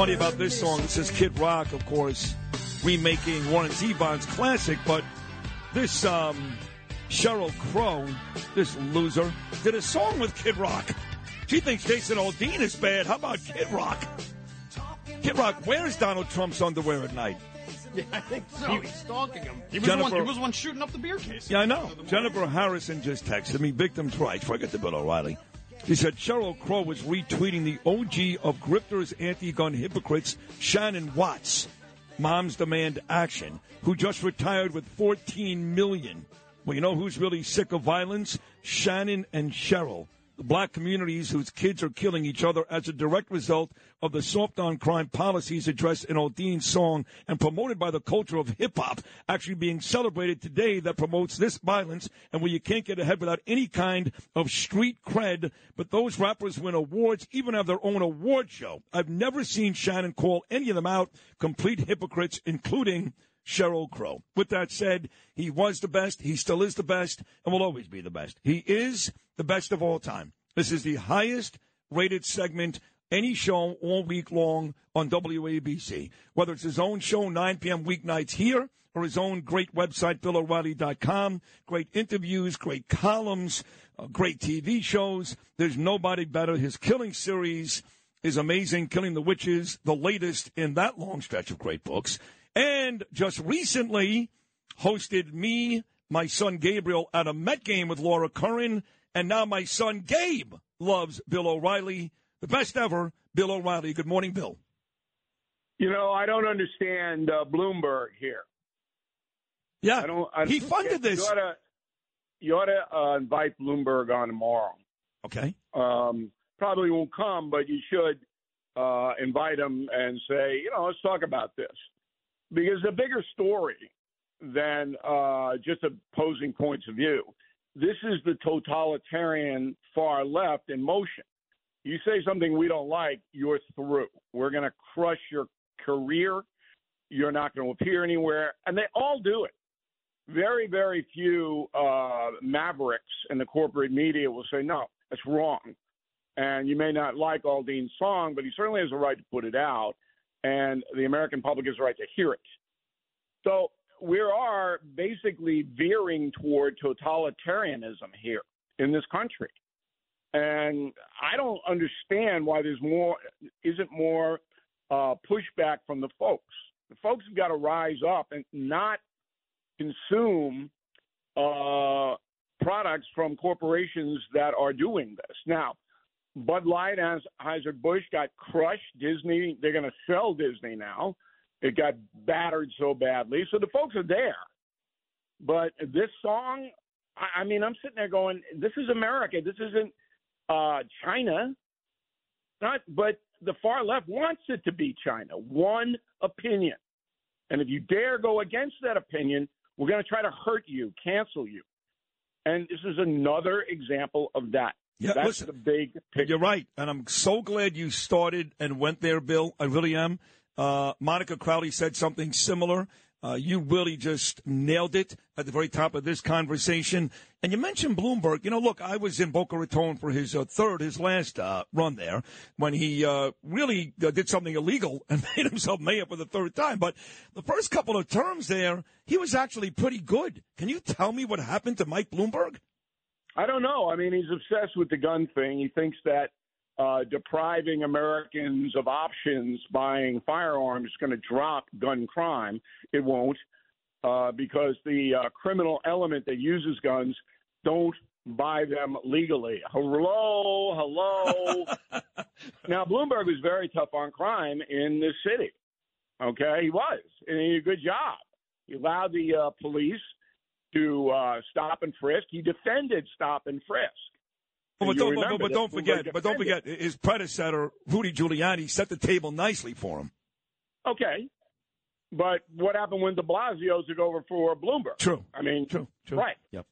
Funny about this song, it says Kid Rock, of course, remaking Warren Zevon's classic, but this um, Sheryl Crow, this loser, did a song with Kid Rock. She thinks Jason Aldean is bad. How about Kid Rock? Kid Rock wears Donald Trump's underwear at night. Yeah, I think so. He's stalking him. He was, Jennifer- one, he was the one shooting up the beer case. Yeah, I know. Jennifer Harrison just texted me, victims rights. Forget the Bill O'Reilly. She said Sheryl Crow was retweeting the OG of grifters, anti-gun hypocrites, Shannon Watts, Moms Demand Action, who just retired with 14 million. Well, you know who's really sick of violence? Shannon and Cheryl. Black communities whose kids are killing each other as a direct result of the soft on crime policies addressed in Aldean's song and promoted by the culture of hip hop actually being celebrated today that promotes this violence and where you can't get ahead without any kind of street cred. But those rappers win awards, even have their own award show. I've never seen Shannon call any of them out complete hypocrites, including Sheryl Crow. With that said, he was the best, he still is the best, and will always be the best. He is the best of all time. This is the highest rated segment any show all week long on WABC. Whether it's his own show, 9 p.m. weeknights here, or his own great website, BillO'Reilly.com. Great interviews, great columns, uh, great TV shows. There's nobody better. His killing series is amazing. Killing the Witches, the latest in that long stretch of great books. And just recently hosted me, my son Gabriel, at a Met game with Laura Curran. And now my son Gabe loves Bill O'Reilly. The best ever, Bill O'Reilly. Good morning, Bill. You know, I don't understand uh, Bloomberg here. Yeah, I don't. I, he funded this. You ought to, you ought to uh, invite Bloomberg on tomorrow. Okay. Um, probably won't come, but you should uh, invite him and say, you know, let's talk about this because the bigger story than uh, just opposing points of view. This is the totalitarian far left in motion. You say something we don't like, you're through. We're going to crush your career. You're not going to appear anywhere. And they all do it. Very, very few uh, mavericks in the corporate media will say, no, that's wrong. And you may not like Aldean's song, but he certainly has a right to put it out. And the American public has a right to hear it. So we are basically veering toward totalitarianism here in this country. And I don't understand why there's more isn't more uh, pushback from the folks. The folks have got to rise up and not consume uh, products from corporations that are doing this. Now, Bud Light, Anheuser-Busch got crushed. Disney, they're going to sell Disney now. It got battered so badly. So the folks are there. But this song, I, I mean, I'm sitting there going, this is America. This isn't uh, China. Not, but the far left wants it to be China. One opinion. And if you dare go against that opinion, we're going to try to hurt you, cancel you. And this is another example of that. Yeah, That's listen, the big picture. You're right, and I'm so glad you started and went there, Bill. I really am. Uh, Monica Crowley said something similar. Uh, you really just nailed it at the very top of this conversation. And you mentioned Bloomberg. You know, look, I was in Boca Raton for his uh, third, his last uh, run there, when he uh, really uh, did something illegal and made himself mayor for the third time. But the first couple of terms there, he was actually pretty good. Can you tell me what happened to Mike Bloomberg? I don't know. I mean, he's obsessed with the gun thing. He thinks that uh, depriving Americans of options buying firearms is going to drop gun crime. It won't. uh, because the uh, criminal element that uses guns don't buy them legally. Hello, hello. now, Bloomberg was very tough on crime in this city. Okay, he was, and he did a good job. He allowed the uh, police to uh, stop and frisk. He defended stop and frisk. But, don't, but, but don't forget, but don't forget, his predecessor Rudy Giuliani set the table nicely for him. Okay, but what happened when De Blasio took over for Bloomberg? True. I mean, True. True. Right. Yep.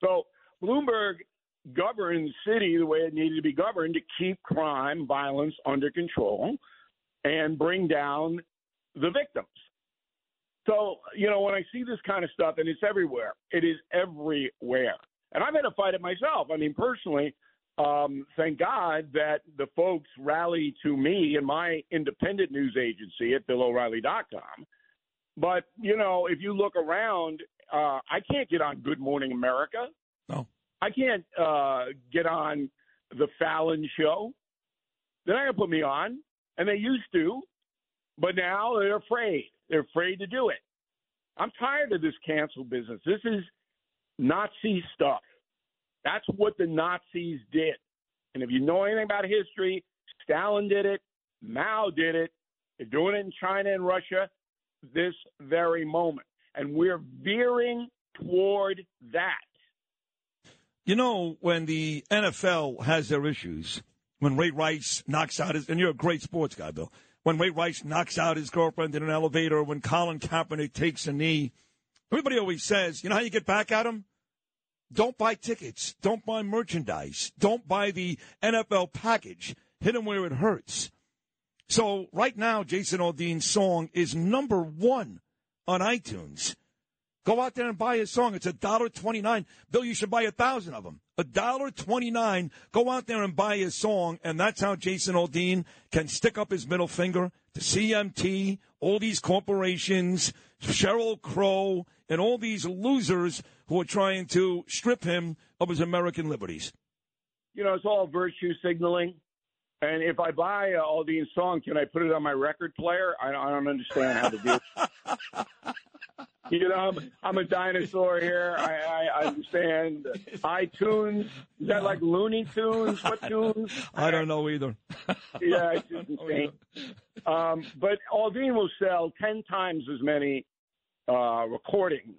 So Bloomberg governed the city the way it needed to be governed to keep crime, violence under control, and bring down the victims. So, you know, when I see this kind of stuff, and it's everywhere, it is everywhere. And I've had to fight it myself. I mean, personally, um, thank God that the folks rally to me and my independent news agency at BillO'Reilly.com. But, you know, if you look around, uh, I can't get on Good Morning America. No. I can't uh, get on the Fallon show. They're not going to put me on, and they used to, but now they're afraid. They're afraid to do it. I'm tired of this cancel business. This is Nazi stuff. That's what the Nazis did. And if you know anything about history, Stalin did it, Mao did it. They're doing it in China and Russia this very moment. And we're veering toward that. You know, when the NFL has their issues, when Ray Rice knocks out his, and you're a great sports guy, Bill, when Ray Rice knocks out his girlfriend in an elevator, when Colin Kaepernick takes a knee, everybody always says, you know how you get back at him? Don't buy tickets. Don't buy merchandise. Don't buy the NFL package. Hit him where it hurts. So right now, Jason Aldean's song is number one on iTunes. Go out there and buy his song. It's a dollar twenty nine. Bill, you should buy a thousand of them. A dollar twenty nine. Go out there and buy his song, and that's how Jason Aldean can stick up his middle finger to CMT, all these corporations, Sheryl Crow, and all these losers who are trying to strip him of his American liberties. You know, it's all virtue signaling. And if I buy uh, Aldean's song, can I put it on my record player? I, I don't understand how to do it. you know, I'm, I'm a dinosaur here. I, I, I understand iTunes. Is that like Looney Tunes? What tunes? I don't know either. Yeah, it's just insane. Um, but Aldean will sell 10 times as many uh, recordings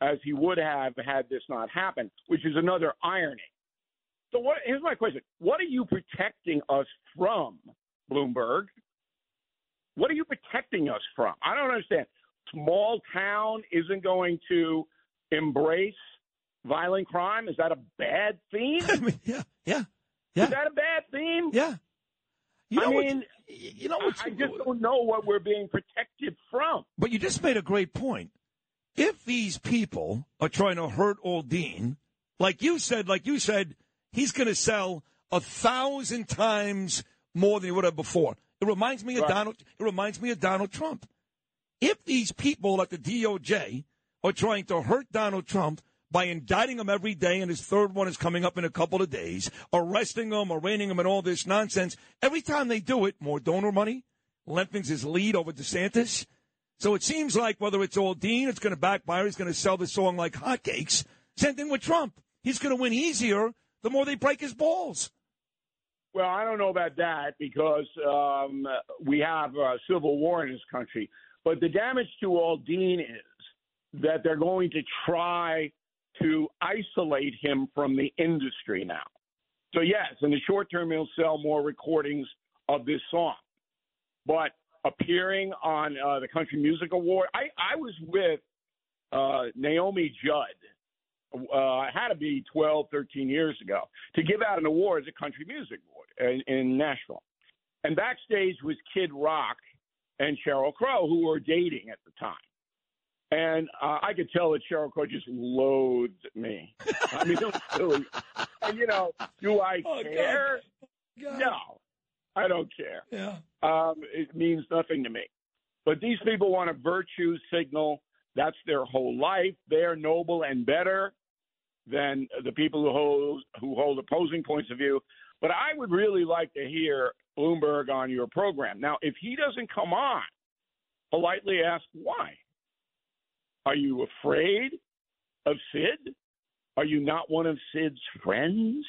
as he would have had this not happened, which is another irony. So what, here's my question. What are you protecting us from, Bloomberg? What are you protecting us from? I don't understand. Small town isn't going to embrace violent crime. Is that a bad theme? I mean, yeah, yeah, yeah, Is that a bad theme? yeah. You I know, mean, what, you know I, I just don't know what we're being protected from. But you just made a great point. If these people are trying to hurt Aldean, like you said, like you said, he's going to sell a thousand times more than he would have before. It reminds me of Right. Donald. It reminds me of Donald Trump. If these people at the DOJ are trying to hurt Donald Trump by indicting him every day, and his third one is coming up in a couple of days, arresting him, arraigning him, and all this nonsense, every time they do it, more donor money lengthens his lead over DeSantis. So it seems like whether it's Aldean, it's going to backfire. He's going to sell the song like hotcakes. Same thing with Trump. He's going to win easier the more they break his balls. Well, I don't know about that because um, we have a civil war in this country. But the damage to Aldean is that they're going to try to isolate him from the industry now. So, yes, in the short term, he'll sell more recordings of this song. But appearing on uh, the Country Music Award, I, I was with uh, Naomi Judd uh, it had to be 12, 13 years ago, to give out an award as a country music award in, in Nashville. And backstage was Kid Rock and Sheryl Crow, who were dating at the time. And uh, I could tell that Sheryl Crow just loathed me. I mean, it. And, you know, do I Oh, God. care? No, I don't care. Yeah. Um, it means nothing to me. But these people want a virtue signal. That's their whole life. They're noble and better than the people who hold who hold opposing points of view. But I would really like to hear Bloomberg on your program. Now, if he doesn't come on, politely ask why. Are you afraid of Sid? Are you not one of Sid's friends?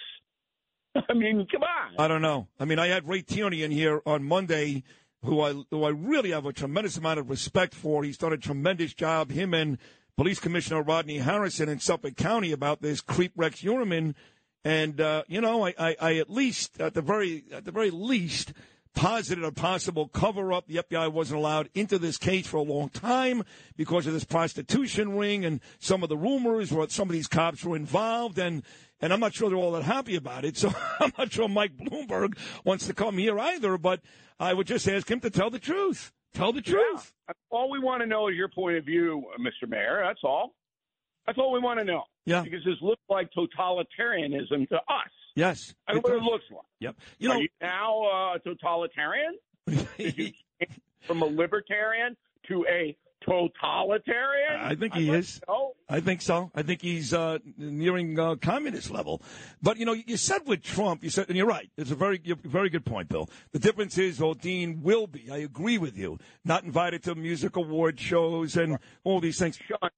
I mean, come on. I don't know. I mean, I had Ray Tierney in here on Monday, who I who I really have a tremendous amount of respect for. He's done a tremendous job. Him and Police Commissioner Rodney Harrison in Suffolk County about this creep Rex Heuermann. And uh, you know, I, I, I at least at the very at the very least posited a possible cover up. The FBI wasn't allowed into this case for a long time because of this prostitution ring and some of the rumors where some of these cops were involved and and I'm not sure they're all that happy about it. So I'm not sure Mike Bloomberg wants to come here either, but I would just ask him to tell the truth. Tell the truth. Yeah. All we want to know is your point of view, Mr. Mayor. That's all. That's all we want to know. Yeah. Because this looks like totalitarianism to us. Yes. That's what it looks like. Yep. You know, Are you now uh, a totalitarian? Did you change from a libertarian to a totalitarian? I think he I'd is. know. I think so. I think he's uh, nearing uh, communist level. But you know, you said with Trump, you said, and you're right. It's a very, very good point, Bill. The difference is Aldean will be. I agree with you. Not invited to music award shows and all these things. Shunned.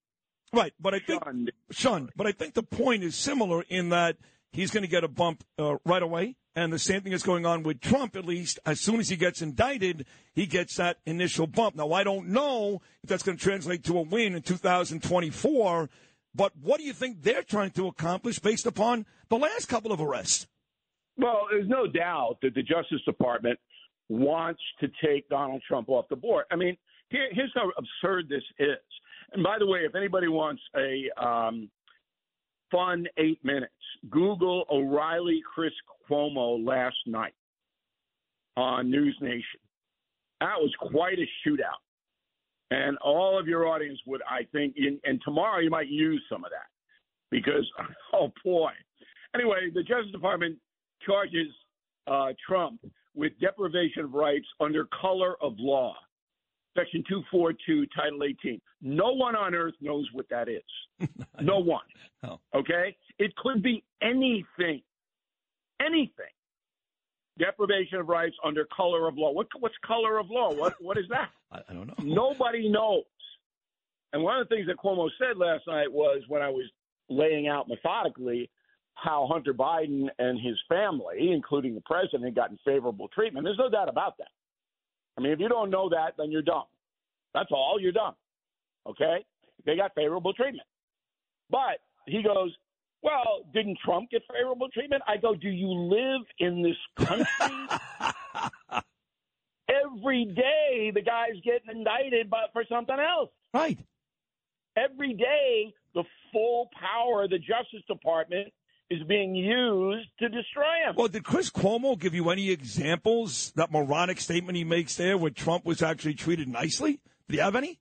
Right, but I think Shunned. shunned. But I think the point is similar in that he's going to get a bump uh, right away, and the same thing is going on with Trump. At least as soon as he gets indicted, he gets that initial bump. Now I don't know if that's going to translate to a win in 2024. But what do you think they're trying to accomplish based upon the last couple of arrests? Well, there's no doubt that the Justice Department wants to take Donald Trump off the board. I mean, here, here's how absurd this is. And by the way, if anybody wants a um, fun eight minutes, Google O'Reilly Chris Cuomo last night on News Nation. That was quite a shootout. And all of your audience would, I think, in, and tomorrow you might use some of that because, oh boy. Anyway, the Justice Department charges uh, Trump with deprivation of rights under color of law. Section 242, Title 18. No one on earth knows what that is. no one. No. Okay? It could be anything. Anything. Deprivation of rights under color of law. What, what's color of law? What, what is that? I, I don't know. Nobody knows. And one of the things that Cuomo said last night was when I was laying out methodically how Hunter Biden and his family, including the president, had gotten favorable treatment. There's no doubt about that. I mean, if you don't know that, then you're dumb. That's all. You're dumb. Okay? They got favorable treatment. But he goes, well, didn't Trump get favorable treatment? I go, do you live in this country? Every day, the guy's getting indicted but for something else. Right. Every day, the full power of the Justice Department is being used to destroy him. Well, did Chris Cuomo give you any examples? That moronic statement he makes there, where Trump was actually treated nicely. Did you have any?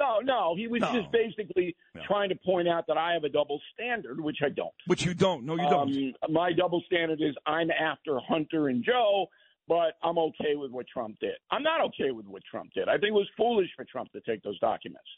No, no, he was No. just basically No. trying to point out that I have a double standard, which I don't. Which you don't. No, you don't. Um, my double standard is I'm after Hunter and Joe, but I'm okay with what Trump did. I'm not okay with what Trump did. I think it was foolish for Trump to take those documents.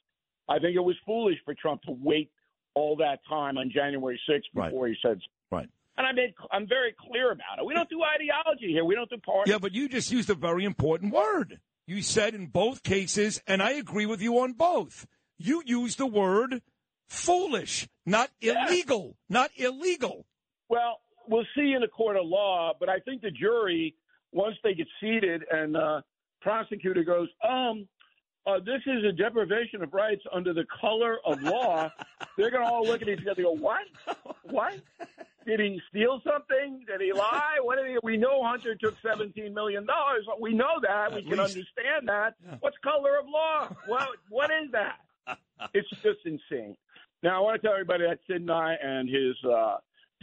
I think it was foolish for Trump to wait all that time on January 6th Right. before he said. Right. And I made, I'm very clear about it. We don't do ideology here. We don't do party. Yeah, but you just used a very important word. You said in both cases, and I agree with you on both. You used the word foolish, not Yeah. illegal, not illegal. Well, we'll see in the court of law, but I think the jury, once they get seated and uh, prosecutor goes, um, uh, this is a deprivation of rights under the color of law, they're going to all look at each other and go, what? What? Did he steal something? Did he lie? What did he? We know Hunter took $17 million. We know that. we At can understand that. Yeah. What's color of law? What, what is that? it's just insane. Now, I want to tell everybody that Sid and I and his uh,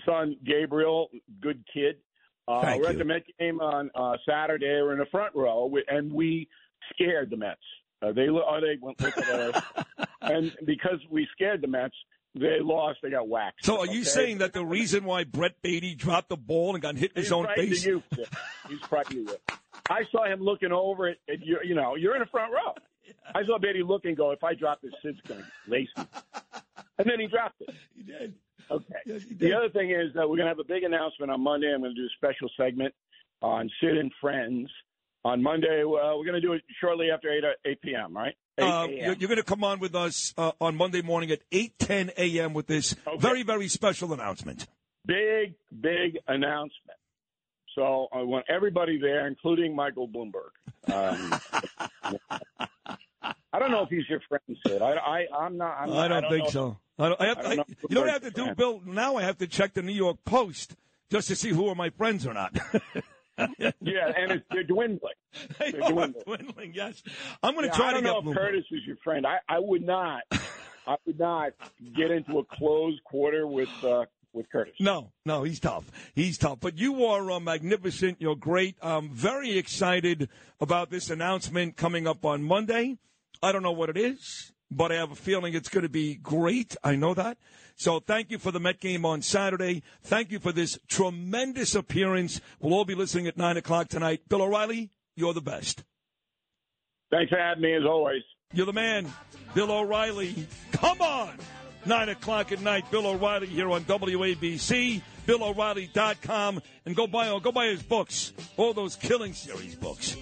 son Gabriel, good kid. Uh, Thank we're at the Met game on uh, Saturday. We're in the front row, and we scared the Mets. Uh, they lo- oh, they went look at us, and because we scared the Mets, they lost. They got waxed. So are you saying that the reason why Brett Baty dropped the ball and got hit in his own face? you. He's frightened you. I saw him looking over at, at you. You know, you're in the front row. I saw Baty look and go, "If I drop this, Sid's going to lace me." And then he dropped it. He did. Okay. Yes, he did. The other thing is that we're going to have a big announcement on Monday. I'm going to do a special segment on Sid and Friends on Monday. Uh, we're going to do it shortly after 8, 8 p.m., right? Uh, 8 you're, you're going to come on with us uh, on Monday morning at 8:10 a.m. with this Okay. very, very special announcement. Big, big announcement. So I want everybody there, including Michael Bloomberg. Um, I don't know if he's your friend, Sid. I, I, I'm not. I'm, I don't, think know. so. I don't, I have, I don't I- you I have to do, friend. Bill? Now I have to check the New York Post just to see who are my friends or not. Yeah, and it's, they're dwindling. They They're dwindling. dwindling. Yes, I'm going to Yeah, try I to don't get know if Curtis is your friend. I, I would not. I would not get into a closed quarter with uh, with Curtis. No, no, he's tough. He's tough. But you are uh, magnificent. You're great. I'm very excited about this announcement coming up on Monday. I don't know what it is, but I have a feeling it's going to be great. I know that. So thank you for the Met game on Saturday. Thank you for this tremendous appearance. We'll all be listening at 9 o'clock tonight. Bill O'Reilly, you're the best. Thanks for having me as always. You're the man, Bill O'Reilly. Come on! 9 o'clock at night, Bill O'Reilly here on WABC, BillO'Reilly.com, and go buy, go buy his books, all those Killing Series books.